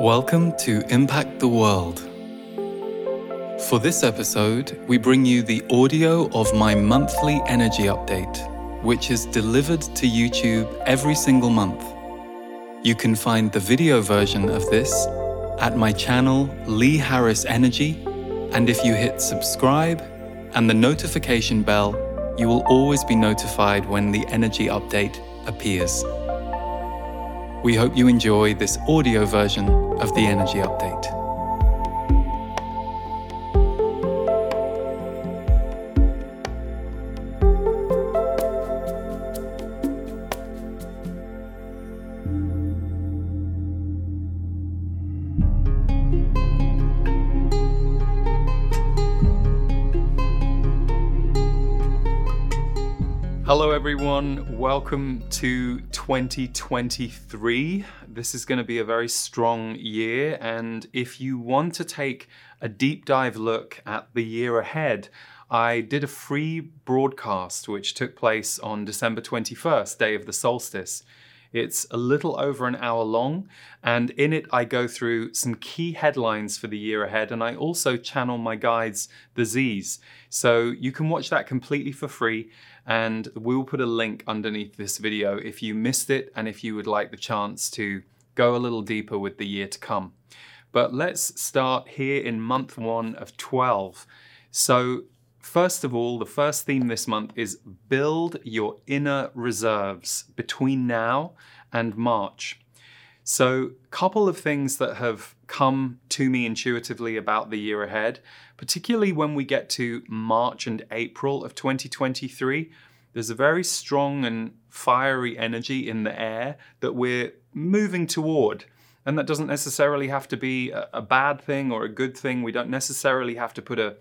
Welcome to Impact the World. For this episode, we bring you the audio of my monthly energy update, which is delivered to YouTube every single month. You can find the video version of this at my channel, Lee Harris Energy, and if you hit subscribe and the notification bell, you will always be notified when the energy update appears. We hope you enjoy this audio version of the Energy Update. Welcome to 2023. This is going to be a very strong year. And if you want to take a deep dive look at the year ahead, I did a free broadcast which took place on December 21st, day of the solstice. It's a little over an hour long, and in it, I go through some key headlines for the year ahead, and I also channel my guides, the Z's. So you can watch that completely for free, and we will put a link underneath this video if you missed it and if you would like the chance to go a little deeper with the year to come. But let's start here in month one of 12. So, First of all, the first theme this month is build your inner reserves between now and March. So, a couple of things that have come to me intuitively about the year ahead, particularly when we get to March and April of 2023, there's a very strong and fiery energy in the air that we're moving toward. And that doesn't necessarily have to be a, bad thing or a good thing. We don't necessarily have to put a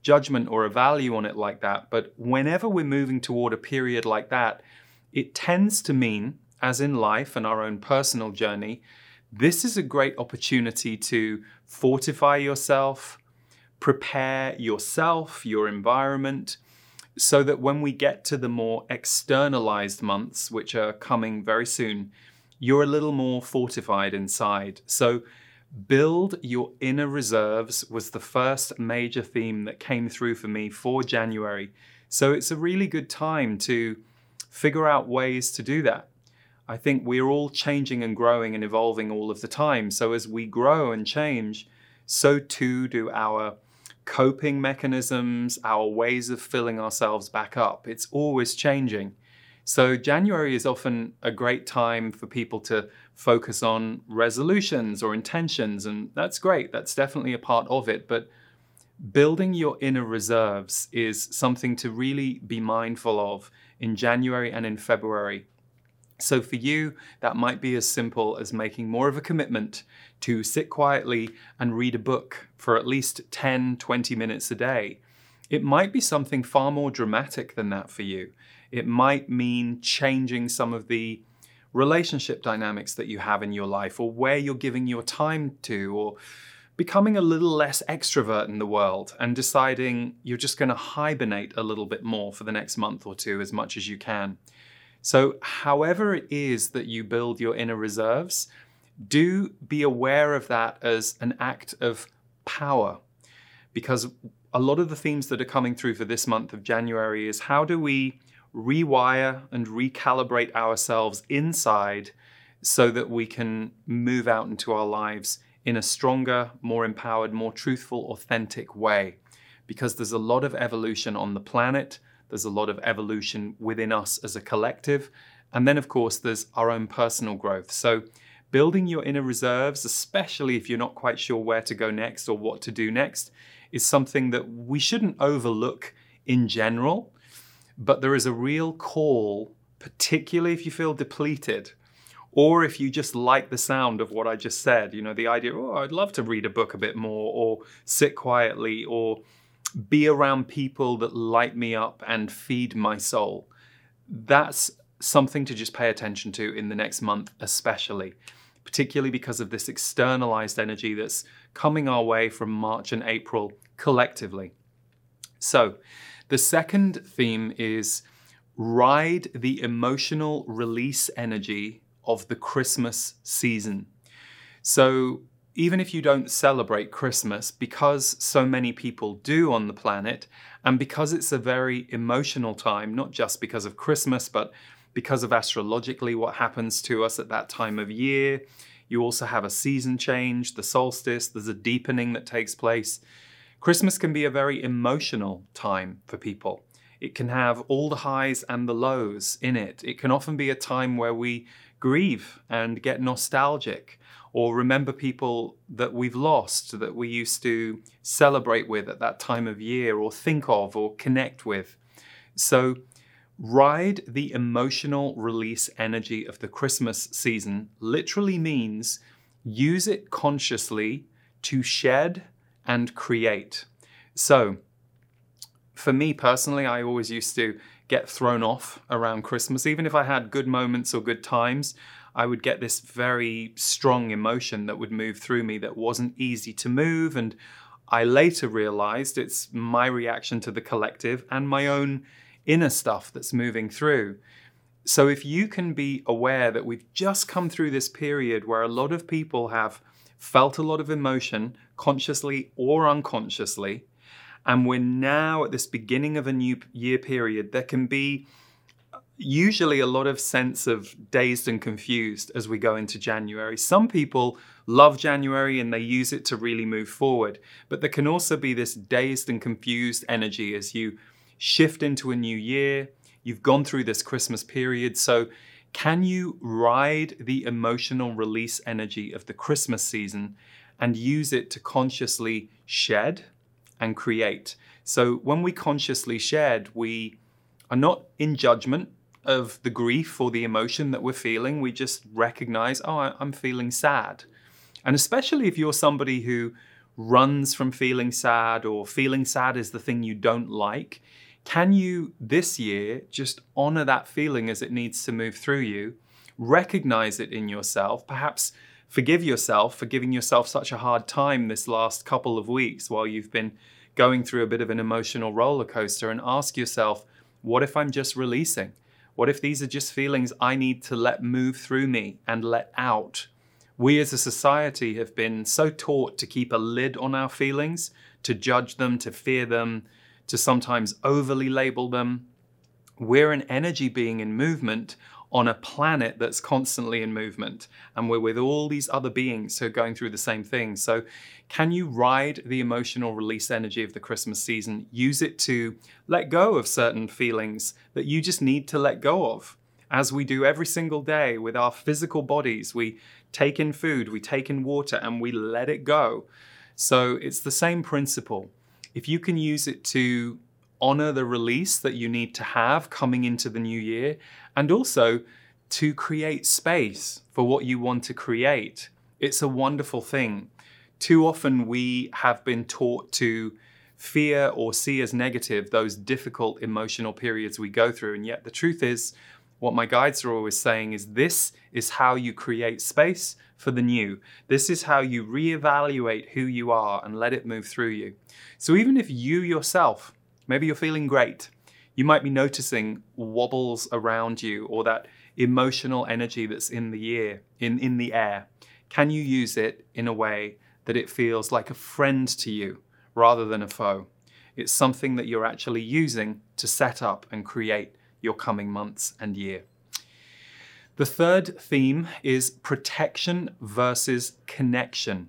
judgment or a value on it like that. But whenever we're moving toward a period like that, it tends to mean, as in life and our own personal journey, this is a great opportunity to fortify yourself, prepare yourself, your environment, so that when we get to the more externalized months, which are coming very soon, you're a little more fortified inside. So Build your inner reserves was the first major theme that came through for me for January. So it's a really good time to figure out ways to do that. I think we're all changing and growing and evolving all of the time. So as we grow and change, so too do our coping mechanisms, our ways of filling ourselves back up. It's always changing. So January is often a great time for people to focus on resolutions or intentions, and that's great. That's definitely a part of it. But building your inner reserves is something to really be mindful of in January and in February. So for you, that might be as simple as making more of a commitment to sit quietly and read a book for at least 10, 20 minutes a day. It might be something far more dramatic than that for you. It might mean changing some of the relationship dynamics that you have in your life, or where you're giving your time to, or becoming a little less extrovert in the world and deciding you're just going to hibernate a little bit more for the next month or two as much as you can. So, however it is that you build your inner reserves, do be aware of that as an act of power. Because a lot of the themes that are coming through for this month of January is how do we rewire and recalibrate ourselves inside so that we can move out into our lives in a stronger, more empowered, more truthful, authentic way. Because there's a lot of evolution on the planet, there's a lot of evolution within us as a collective, and then, of course, there's our own personal growth. So, building your inner reserves, especially if you're not quite sure where to go next or what to do next, is something that we shouldn't overlook in general but there is a real call, particularly if you feel depleted or if you just like the sound of what I just said, you know, the idea, oh, I'd love to read a book a bit more, or sit quietly, or be around people that light me up and feed my soul. That's something to just pay attention to in the next month, especially, particularly because of this externalized energy that's coming our way from March and April collectively. So, the second theme is ride the emotional release energy of the Christmas season. So, even if you don't celebrate Christmas, because so many people do on the planet, and because it's a very emotional time, not just because of Christmas, but because of astrologically what happens to us at that time of year. You also have a season change, the solstice, there's a deepening that takes place. Christmas can be a very emotional time for people. It can have all the highs and the lows in it. It can often be a time where we grieve and get nostalgic or remember people that we've lost that we used to celebrate with at that time of year or think of or connect with. So, ride the emotional release energy of the Christmas season literally means use it consciously to shed and create. So, for me personally, I always used to get thrown off around Christmas. Even if I had good moments or good times, I would get this very strong emotion that would move through me that wasn't easy to move. And I later realized it's my reaction to the collective and my own inner stuff that's moving through. So if you can be aware that we've just come through this period where a lot of people have felt a lot of emotion, consciously or unconsciously, and we're now at this beginning of a new year period, there can be usually a lot of sense of dazed and confused as we go into January. Some people love January and they use it to really move forward, but there can also be this dazed and confused energy as you shift into a new year. You've gone through this Christmas period, so can you ride the emotional release energy of the Christmas season and use it to consciously shed and create? So when we consciously shed, we are not in judgment of the grief or the emotion that we're feeling. We just recognize, oh, I'm feeling sad. And especially if you're somebody who runs from feeling sad or feeling sad is the thing you don't like, can you this year just honor that feeling as it needs to move through you, recognize it in yourself, perhaps forgive yourself for giving yourself such a hard time this last couple of weeks while you've been going through a bit of an emotional roller coaster, and ask yourself, what if I'm just releasing? What if these are just feelings I need to let move through me and let out? We as a society have been so taught to keep a lid on our feelings, to judge them, to fear them, to sometimes overly label them. We're an energy being in movement on a planet that's constantly in movement, and we're with all these other beings who are going through the same thing. So, can you ride the emotional release energy of the Christmas season? Use it to let go of certain feelings that you just need to let go of. As we do every single day with our physical bodies, we take in food, we take in water, and we let it go. So, it's the same principle. If you can use it to honor the release that you need to have coming into the new year, and also to create space for what you want to create. It's a wonderful thing. Too often we have been taught to fear or see as negative those difficult emotional periods we go through. And yet the truth is, what my guides are always saying is this is how you create space for the new. This is how you reevaluate who you are and let it move through you. So even if you yourself Maybe you're feeling great. You might be noticing wobbles around you or that emotional energy that's in the air, in, in the air. Can you use it in a way that it feels like a friend to you rather than a foe? It's something that you're actually using to set up and create your coming months and year. The third theme is protection versus connection.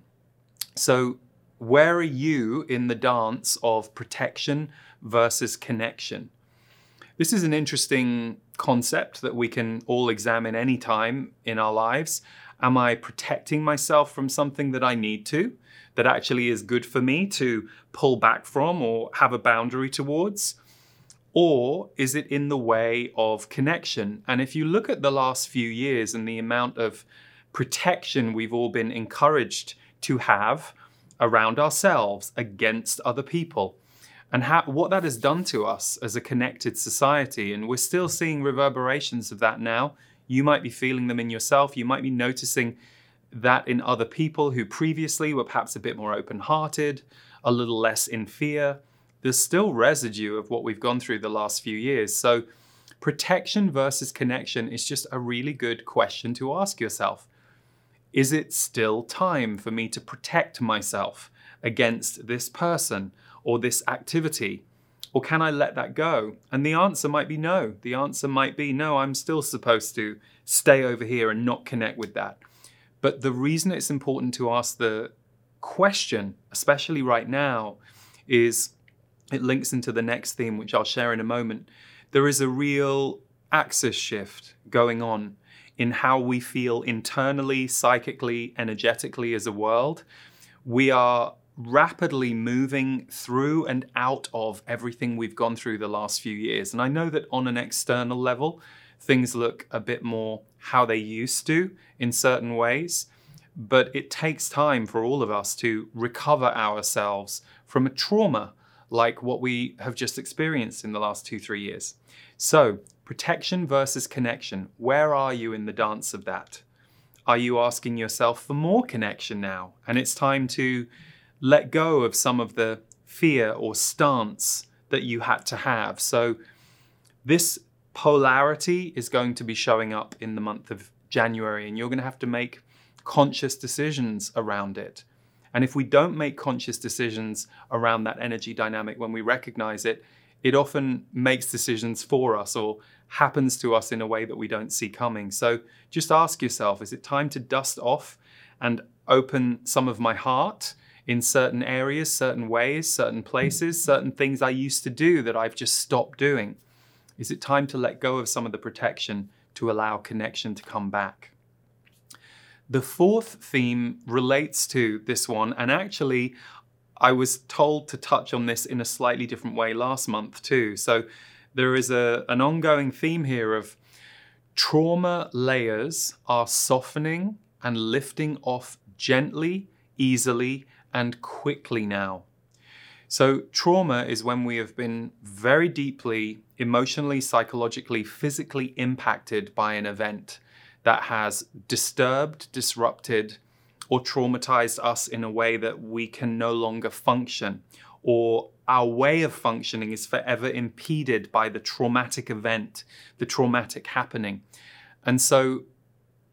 So, where are you in the dance of protection versus connection. This is an interesting concept that we can all examine anytime in our lives. Am I protecting myself from something that I need to, that actually is good for me to pull back from or have a boundary towards? Or is it in the way of connection? And if you look at the last few years and the amount of protection we've all been encouraged to have around ourselves against other people, and how, what that has done to us as a connected society. And we're still seeing reverberations of that now. You might be feeling them in yourself. You might be noticing that in other people who previously were perhaps a bit more open hearted, a little less in fear. There's still residue of what we've gone through the last few years. So, protection versus connection is just a really good question to ask yourself. Is it still time for me to protect myself against this person or this activity? Or can I let that go? And the answer might be no. The answer might be no, I'm still supposed to stay over here and not connect with that. But the reason it's important to ask the question, especially right now, is it links into the next theme, which I'll share in a moment. There is a real axis shift going on in how we feel internally, psychically, energetically as a world. We are rapidly moving through and out of everything we've gone through the last few years. And I know that on an external level, things look a bit more how they used to in certain ways. But it takes time for all of us to recover ourselves from a trauma like what we have just experienced in the last two, three years. So, protection versus connection. Where are you in the dance of that? Are you asking yourself for more connection now? And it's time to let go of some of the fear or stance that you had to have. So, this polarity is going to be showing up in the month of January, and you're going to have to make conscious decisions around it. And if we don't make conscious decisions around that energy dynamic when we recognize it, it often makes decisions for us or happens to us in a way that we don't see coming. So just ask yourself is it time to dust off and open some of my heart in certain areas, certain ways, certain places, certain things I used to do that I've just stopped doing? Is it time to let go of some of the protection to allow connection to come back? The fourth theme relates to this one, and actually, I was told to touch on this in a slightly different way last month too. So there is a, an ongoing theme here of trauma layers are softening and lifting off gently, easily, and quickly now. So, trauma is when we have been very deeply emotionally, psychologically, physically impacted by an event that has disturbed, disrupted, or traumatized us in a way that we can no longer function, or our way of functioning is forever impeded by the traumatic event, the traumatic happening. And so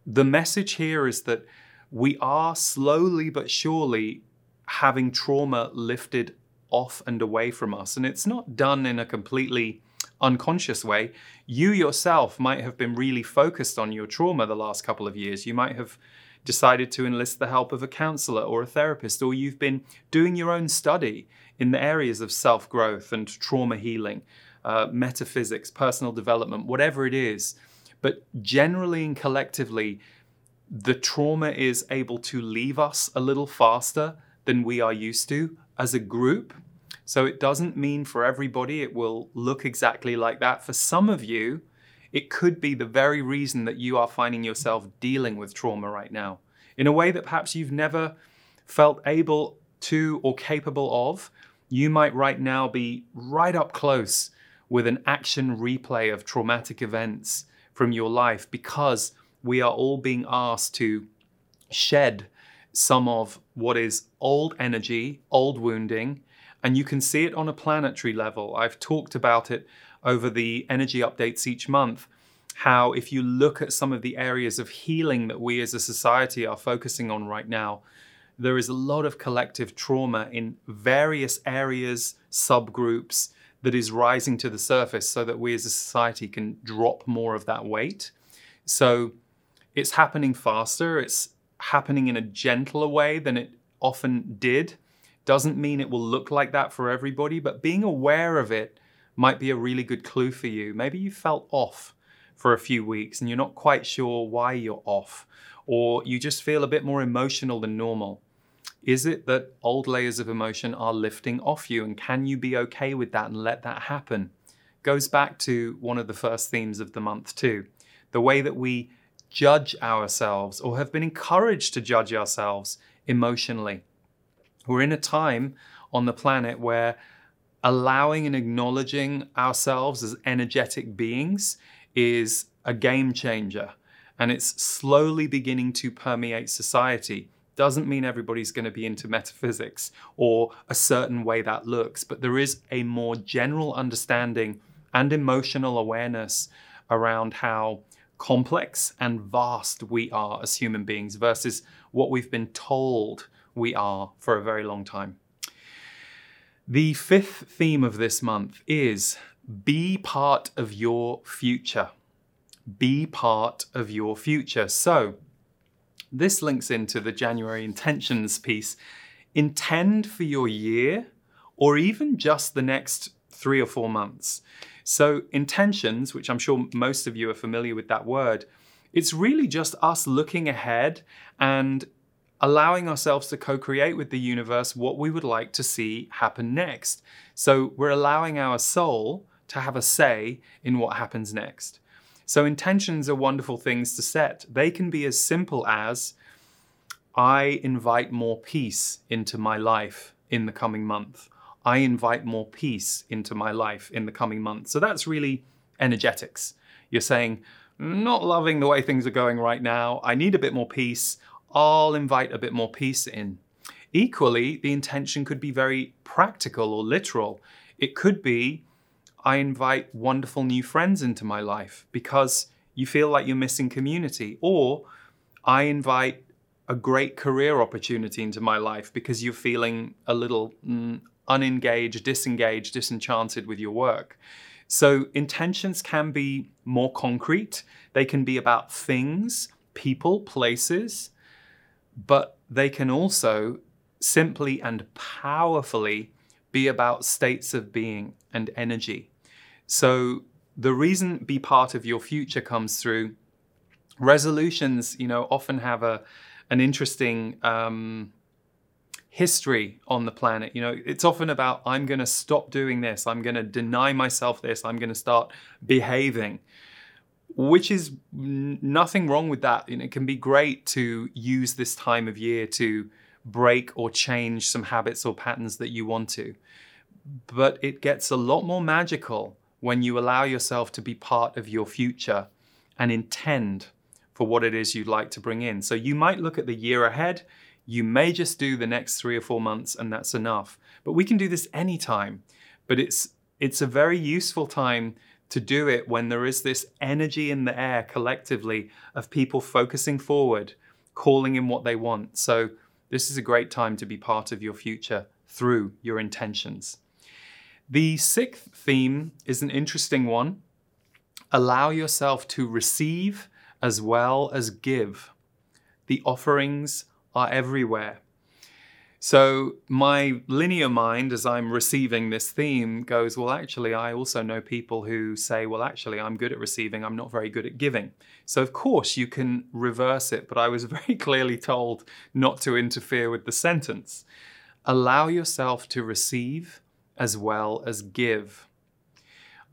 the message here is that we are slowly but surely having trauma lifted off and away from us. And it's not done in a completely unconscious way, you yourself might have been really focused on your trauma the last couple of years. You might have decided to enlist the help of a counselor or a therapist, or you've been doing your own study in the areas of self growth and trauma healing, uh, metaphysics, personal development, whatever it is. But generally and collectively, the trauma is able to leave us a little faster than we are used to as a group so it doesn't mean for everybody it will look exactly like that. For some of you, it could be the very reason that you are finding yourself dealing with trauma right now in a way that perhaps you've never felt able to or capable of. You might right now be right up close with an action replay of traumatic events from your life because we are all being asked to shed some of what is old energy, old wounding, and you can see it on a planetary level. I've talked about it over the energy updates each month. How, if you look at some of the areas of healing that we as a society are focusing on right now, there is a lot of collective trauma in various areas, subgroups that is rising to the surface so that we as a society can drop more of that weight. So it's happening faster, it's happening in a gentler way than it often did. Doesn't mean it will look like that for everybody, but being aware of it might be a really good clue for you. Maybe you felt off for a few weeks and you're not quite sure why you're off, or you just feel a bit more emotional than normal. Is it that old layers of emotion are lifting off you, and can you be okay with that and let that happen? Goes back to one of the first themes of the month, too. The way that we judge ourselves or have been encouraged to judge ourselves emotionally. We're in a time on the planet where allowing and acknowledging ourselves as energetic beings is a game changer. And it's slowly beginning to permeate society. Doesn't mean everybody's going to be into metaphysics or a certain way that looks, but there is a more general understanding and emotional awareness around how complex and vast we are as human beings versus what we've been told we are for a very long time. The fifth theme of this month is be part of your future. Be part of your future. So, this links into the January intentions piece. Intend for your year or even just the next three or four months. So, intentions, which I'm sure most of you are familiar with that word, it's really just us looking ahead and allowing ourselves to co create with the universe what we would like to see happen next. So, we're allowing our soul to have a say in what happens next. So, intentions are wonderful things to set. They can be as simple as I invite more peace into my life in the coming month. I invite more peace into my life in the coming month. So that's really energetics. You're saying, not loving the way things are going right now. I need a bit more peace. I'll invite a bit more peace in. Equally, the intention could be very practical or literal. It could be, I invite wonderful new friends into my life because you feel like you're missing community. Or I invite a great career opportunity into my life because you're feeling a little mm, unengaged, disengaged, disenchanted with your work. So, intentions can be more concrete, they can be about things, people, places, but they can also simply and powerfully be about states of being and energy. So, the reason be part of your future comes through resolutions, you know, often have a an interesting um, history on the planet. You know, it's often about I'm going to stop doing this, I'm going to deny myself this, I'm going to start behaving, which is nothing wrong with that. Know, it can be great to use this time of year to break or change some habits or patterns that you want to. But it gets a lot more magical when you allow yourself to be part of your future and intend for what it is you'd like to bring in. So you might look at the year ahead you may just do the next three or four months and that's enough. But we can do this anytime. But it's it's a very useful time to do it when there is this energy in the air collectively of people focusing forward, calling in what they want. So this is a great time to be part of your future through your intentions. The sixth theme is an interesting one. Allow yourself to receive as well as give. The offerings are everywhere. So my linear mind, as I'm receiving this theme, goes, well, actually, I also know people who say, well, actually, I'm good at receiving, I'm not very good at giving. So, of course, you can reverse it, but I was very clearly told not to interfere with the sentence. Allow yourself to receive as well as give.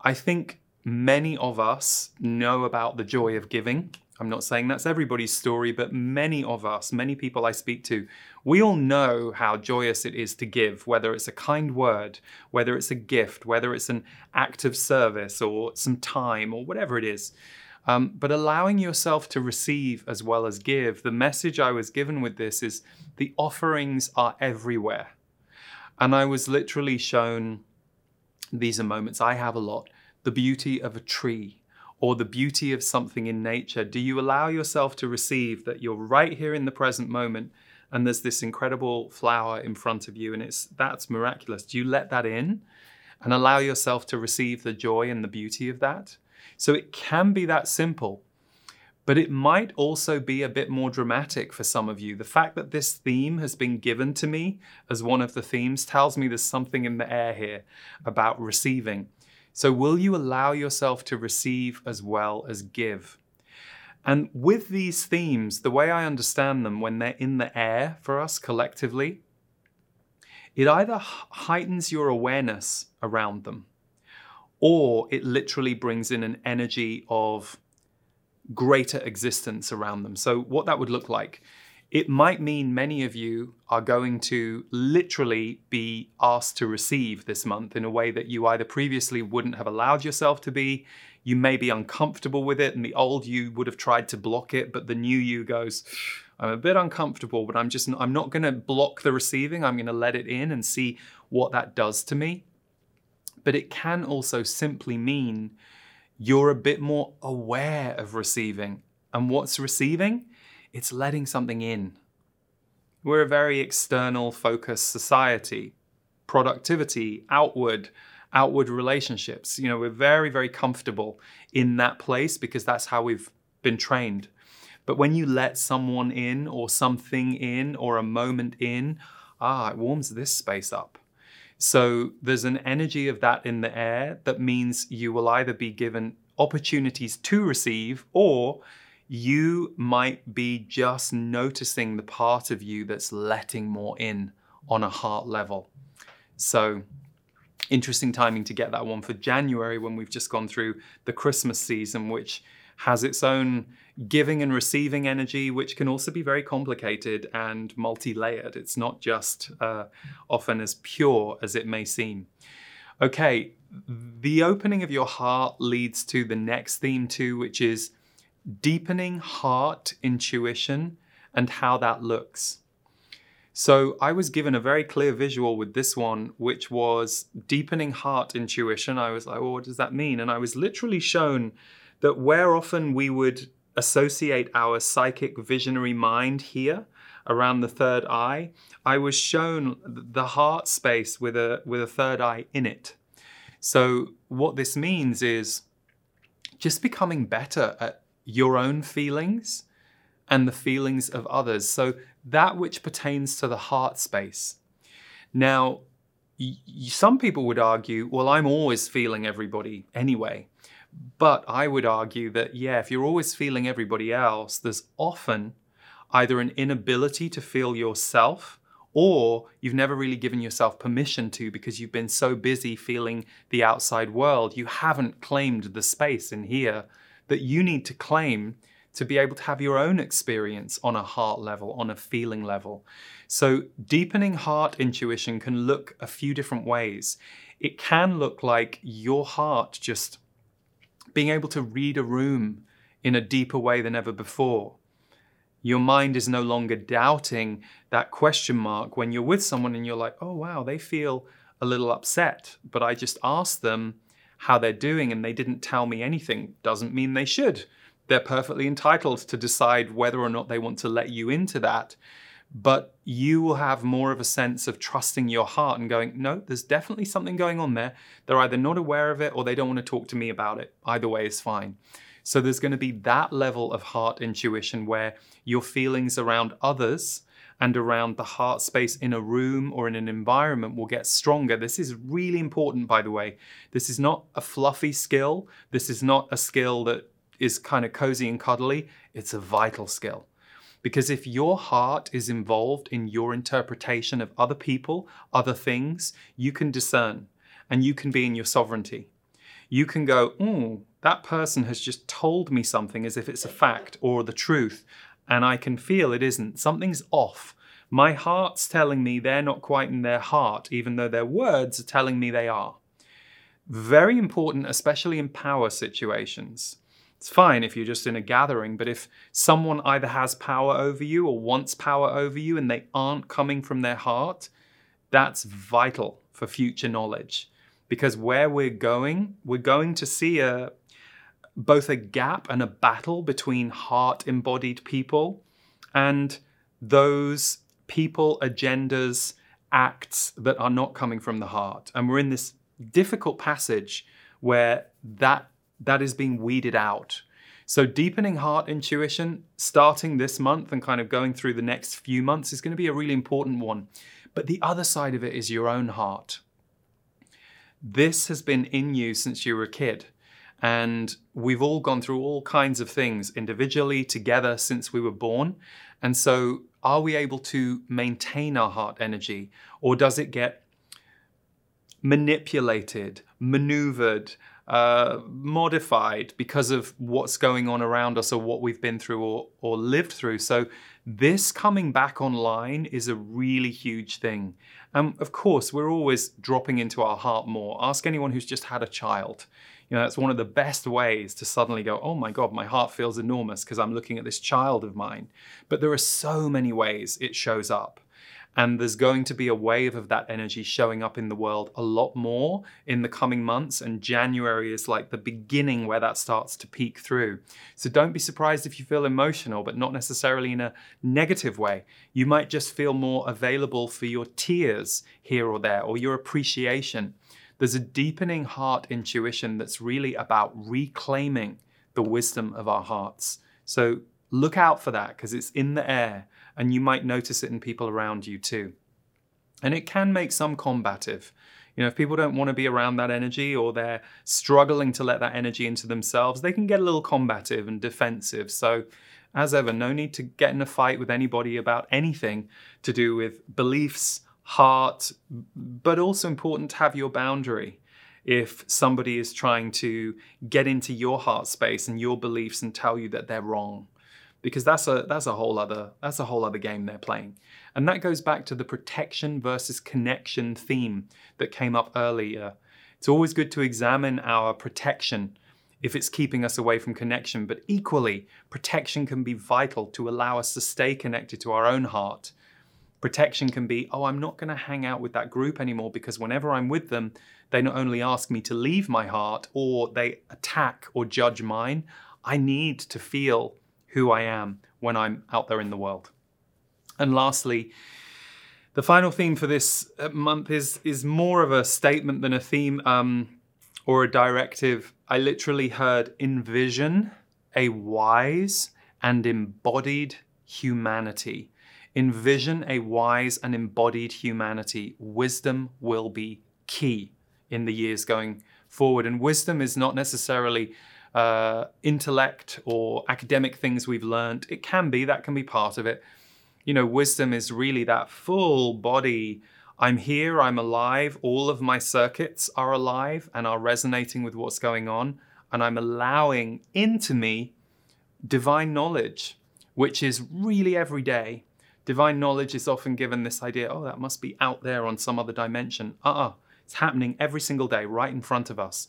I think many of us know about the joy of giving. I'm not saying that's everybody's story, but many of us, many people I speak to, we all know how joyous it is to give, whether it's a kind word, whether it's a gift, whether it's an act of service or some time or whatever it is. Um, but allowing yourself to receive as well as give, the message I was given with this is the offerings are everywhere. And I was literally shown these are moments I have a lot the beauty of a tree or the beauty of something in nature? Do you allow yourself to receive that you're right here in the present moment and there's this incredible flower in front of you and it's that's miraculous? Do you let that in and allow yourself to receive the joy and the beauty of that? So it can be that simple. But it might also be a bit more dramatic for some of you. The fact that this theme has been given to me as one of the themes tells me there's something in the air here about receiving. So, will you allow yourself to receive as well as give? And with these themes, the way I understand them when they're in the air for us collectively, it either heightens your awareness around them or it literally brings in an energy of greater existence around them. So, what that would look like it might mean many of you are going to literally be asked to receive this month in a way that you either previously wouldn't have allowed yourself to be. You may be uncomfortable with it, and the old you would have tried to block it, but the new you goes, I'm a bit uncomfortable, but I'm just I'm not going to block the receiving. I'm going to let it in and see what that does to me. But it can also simply mean you're a bit more aware of receiving. And what's receiving? It's letting something in. We're a very external focused society. Productivity, outward, outward relationships. You know, we're very, very comfortable in that place because that's how we've been trained. But when you let someone in or something in or a moment in, ah, it warms this space up. So there's an energy of that in the air that means you will either be given opportunities to receive or you might be just noticing the part of you that's letting more in on a heart level. So interesting timing to get that one for January when we've just gone through the Christmas season, which has its own giving and receiving energy, which can also be very complicated and multi layered. It's not just uh, often as pure as it may seem. Okay, the opening of your heart leads to the next theme, too, which is deepening heart intuition and how that looks. So I was given a very clear visual with this one, which was deepening heart intuition. I was like, well, what does that mean? And I was literally shown that where often we would associate our psychic visionary mind here around the third eye, I was shown the heart space with a with a third eye in it. So what this means is just becoming better at your own feelings and the feelings of others. So that which pertains to the heart space. Now, some people would argue, well, I'm always feeling everybody anyway. But I would argue that, yeah, if you're always feeling everybody else, there's often either an inability to feel yourself or you've never really given yourself permission to because you've been so busy feeling the outside world. You haven't claimed the space in here that you need to claim to be able to have your own experience on a heart level, on a feeling level. So, deepening heart intuition can look a few different ways. It can look like your heart just being able to read a room in a deeper way than ever before. Your mind is no longer doubting that question mark when you're with someone and you're like, oh, wow, they feel a little upset, but I just asked them how they're doing and they didn't tell me anything. Doesn't mean they should. They're perfectly entitled to decide whether or not they want to let you into that but you will have more of a sense of trusting your heart and going, no, there's definitely something going on there. They're either not aware of it or they don't want to talk to me about it. Either way is fine. So there's going to be that level of heart intuition where your feelings around others and around the heart space in a room or in an environment will get stronger. This is really important, by the way. This is not a fluffy skill. This is not a skill that is kind of cozy and cuddly. It's a vital skill. Because if your heart is involved in your interpretation of other people, other things, you can discern and you can be in your sovereignty. You can go, oh, that person has just told me something as if it's a fact or the truth, and I can feel it isn't. Something's off. My heart's telling me they're not quite in their heart, even though their words are telling me they are. Very important, especially in power situations. It's fine if you're just in a gathering, but if someone either has power over you or wants power over you and they aren't coming from their heart, that's vital for future knowledge. Because where we're going, we're going to see a both a gap and a battle between heart embodied people and those people, agendas, acts that are not coming from the heart. And we're in this difficult passage where that that is being weeded out. So, deepening heart intuition, starting this month and kind of going through the next few months, is going to be a really important one. But the other side of it is your own heart. This has been in you since you were a kid. And we've all gone through all kinds of things individually, together, since we were born. And so, are we able to maintain our heart energy, or does it get manipulated, maneuvered, uh, modified because of what's going on around us or what we've been through or, or lived through. So, this coming back online is a really huge thing. And of course, we're always dropping into our heart more. Ask anyone who's just had a child. You know, that's one of the best ways to suddenly go, oh my God, my heart feels enormous because I'm looking at this child of mine. But there are so many ways it shows up. And there's going to be a wave of that energy showing up in the world a lot more in the coming months. And January is like the beginning where that starts to peek through. So don't be surprised if you feel emotional, but not necessarily in a negative way. You might just feel more available for your tears here or there, or your appreciation. There's a deepening heart intuition that's really about reclaiming the wisdom of our hearts. So look out for that because it's in the air and you might notice it in people around you too. And it can make some combative. You know, if people don't want to be around that energy or they're struggling to let that energy into themselves, they can get a little combative and defensive. So, as ever, no need to get in a fight with anybody about anything to do with beliefs, heart, but also important to have your boundary. If somebody is trying to get into your heart space and your beliefs and tell you that they're wrong, because that's a that's a whole other that's a whole other game they're playing. And that goes back to the protection versus connection theme that came up earlier. It's always good to examine our protection if it's keeping us away from connection, but equally, protection can be vital to allow us to stay connected to our own heart. Protection can be, oh, I'm not going to hang out with that group anymore because whenever I'm with them, they not only ask me to leave my heart or they attack or judge mine. I need to feel who I am when I'm out there in the world. And lastly, the final theme for this uh, month is is more of a statement than a theme um, or a directive. I literally heard envision a wise and embodied humanity. Envision a wise and embodied humanity. Wisdom will be key in the years going forward. And wisdom is not necessarily uh, intellect or academic things we've learned. It can be, that can be part of it. You know, wisdom is really that full body. I'm here, I'm alive, all of my circuits are alive and are resonating with what's going on, and I'm allowing into me divine knowledge, which is really every day. Divine knowledge is often given this idea, oh, that must be out there on some other dimension. Uh uh-uh. uh, it's happening every single day right in front of us.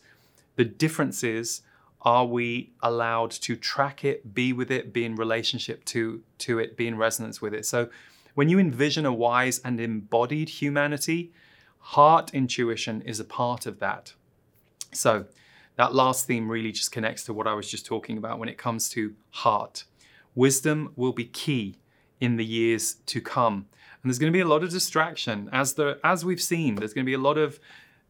The difference is are we allowed to track it, be with it, be in relationship to, to it, be in resonance with it? So when you envision a wise and embodied humanity, heart intuition is a part of that. So that last theme really just connects to what I was just talking about when it comes to heart. Wisdom will be key in the years to come. And there's going to be a lot of distraction as the as we've seen. There's going to be a lot of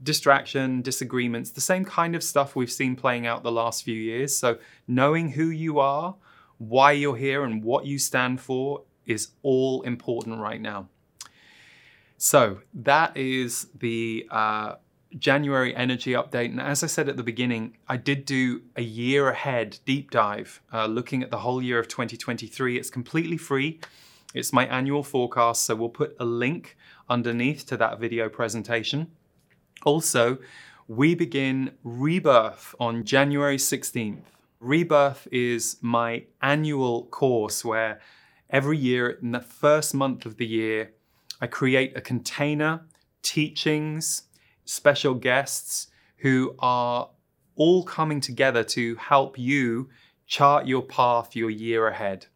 distraction, disagreements, the same kind of stuff we've seen playing out the last few years. So, knowing who you are, why you're here, and what you stand for is all important right now. So, that is the uh, January energy update. And as I said at the beginning, I did do a year ahead deep dive uh, looking at the whole year of 2023. It's completely free. It's my annual forecast, so we'll put a link underneath to that video presentation. Also, we begin Rebirth on January 16th. Rebirth is my annual course where every year, in the first month of the year, I create a container, teachings, special guests who are all coming together to help you chart your path your year ahead.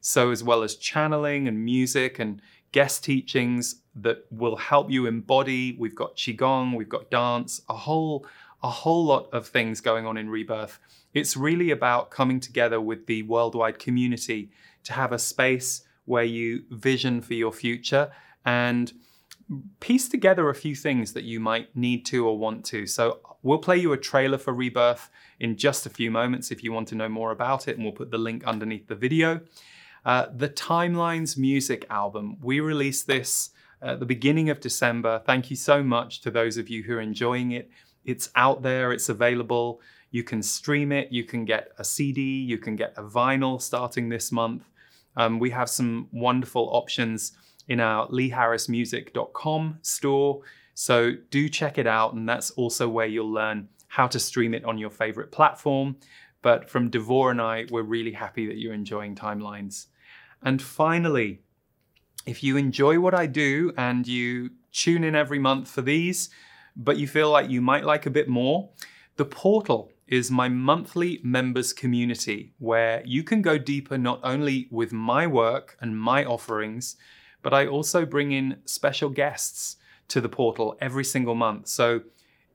So, as well as channeling and music and guest teachings that will help you embody. We've got qigong, we've got dance, a whole a whole lot of things going on in rebirth. It's really about coming together with the worldwide community to have a space where you vision for your future and piece together a few things that you might need to or want to. So we'll play you a trailer for Rebirth in just a few moments if you want to know more about it, and we'll put the link underneath the video. Uh, the Timelines music album. We released this at the beginning of December. Thank you so much to those of you who are enjoying it. It's out there, it's available. You can stream it, you can get a CD, you can get a vinyl starting this month. Um, we have some wonderful options in our leeharrismusic.com store. So do check it out, and that's also where you'll learn how to stream it on your favorite platform. But from Devor and I, we're really happy that you're enjoying Timelines. And finally, if you enjoy what I do and you tune in every month for these, but you feel like you might like a bit more, the portal is my monthly members community where you can go deeper not only with my work and my offerings, but I also bring in special guests to the portal every single month. So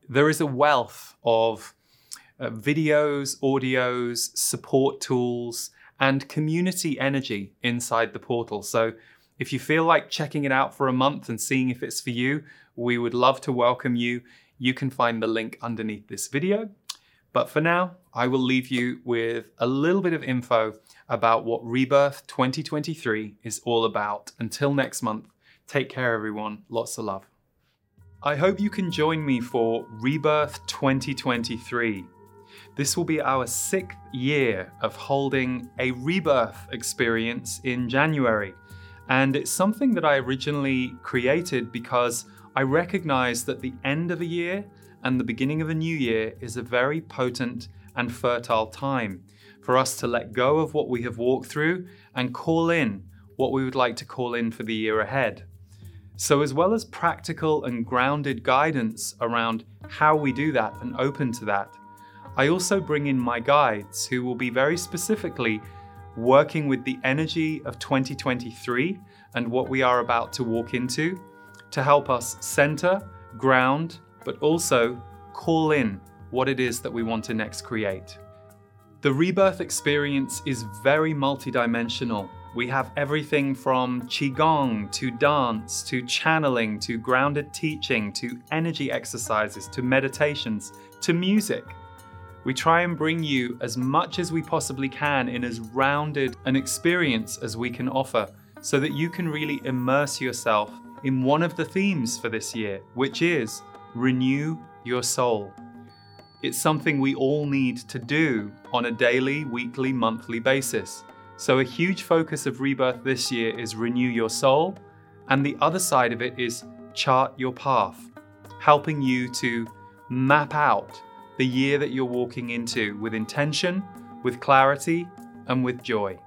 there is a wealth of uh, videos, audios, support tools, and community energy inside the portal. So if you feel like checking it out for a month and seeing if it's for you, we would love to welcome you. You can find the link underneath this video. But for now, I will leave you with a little bit of info about what Rebirth 2023 is all about. Until next month, take care, everyone. Lots of love. I hope you can join me for Rebirth 2023. This will be our sixth year of holding a rebirth experience in January. And it's something that I originally created because I recognize that the end of a year and the beginning of a new year is a very potent and fertile time for us to let go of what we have walked through and call in what we would like to call in for the year ahead. So, as well as practical and grounded guidance around how we do that and open to that, I also bring in my guides who will be very specifically working with the energy of 2023 and what we are about to walk into to help us center, ground, but also call in what it is that we want to next create. The rebirth experience is very multidimensional we have everything from Qigong to dance to channeling to grounded teaching to energy exercises to meditations to music. We try and bring you as much as we possibly can in as rounded an experience as we can offer so that you can really immerse yourself in one of the themes for this year, which is renew your soul. It's something we all need to do on a daily, weekly, monthly basis. So, a huge focus of Rebirth this year is renew your soul, and the other side of it is chart your path, helping you to map out the year that you're walking into with intention, with clarity, and with joy.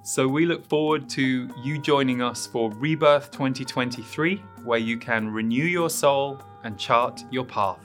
So, we look forward to you joining us for Rebirth 2023, where you can renew your soul and chart your path.